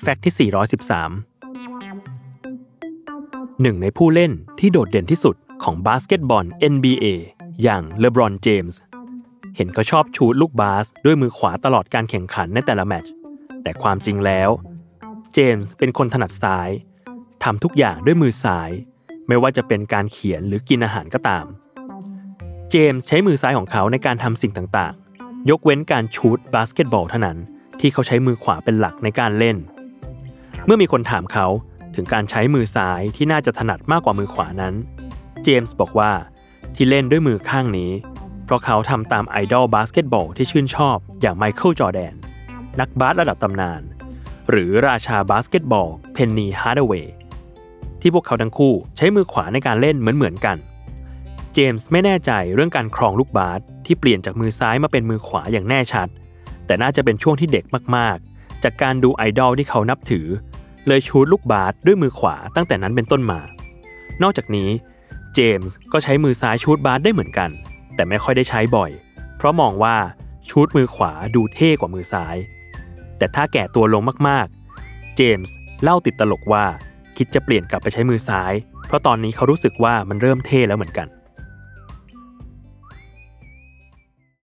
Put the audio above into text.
fact ที่ 413 หนึ่งในผู้เล่นที่โดดเด่นที่สุดของบาสเกตบอล NBA อย่างเลบรอนเจมส์เห็นเขาชอบ shoot ลูกบาสด้วยมือขวาตลอดการแข่งขันในแต่ละแมตช์แต่ความจริงแล้ว เจมส์เป็นคนถนัดซ้ายทำทุกอย่างด้วยมือซ้าย ไม่ว่าจะเป็นการเขียนหรือกินอาหารก็ตาม เจมส์ใช้มือซ้ายของเขาในการทำสิ่งต่างๆ ยกเว้นการ shoot บาสเกตบอลเท่านั้น ที่เขาใช้มือขวาเป็นหลักในการเล่น เมื่อมีคนถามเขาถึงการใช้มือซ้ายที่น่าจะถนัดมากกว่ามือขวานั้น เจมส์บอกว่าที่เล่นด้วยมือข้างนี้ เพราะเขาทำตามไอดอลบาสเกตบอลที่ชื่นชอบอย่างไมเคิลจอร์แดน นักบาสระดับตำนาน หรือราชาบาสเกตบอลเพนนีฮาร์ดาเวย์ที่พวกเขาทั้งคู่ใช้มือขวาในการเล่นเหมือนๆกัน เจมส์ไม่แน่ใจเรื่องการครองลูกบาสที่เปลี่ยนจากมือซ้ายมาเป็นมือขวาอย่างแน่ชัด แต่น่าจะเป็นช่วงที่เด็กมากๆ จากการดูไอดอลที่เขานับถือ เลยชูดลูกบาสด้วยมือขวาตั้งแต่นั้นเป็นต้นมา นอกจากนี้ เจมส์ก็ใช้มือซ้ายชูดบาสได้เหมือนกัน แต่ไม่ค่อยได้ใช้บ่อย เพราะมองว่าชูดมือขวาดูเท่กว่ามือซ้าย แต่ถ้าแก่ตัวลงมากๆ เจมส์เล่าติดตลกว่าคิดจะเปลี่ยนกลับไปใช้มือซ้าย เพราะตอนนี้เขารู้สึกว่ามันเริ่มเท่แล้วเหมือนกัน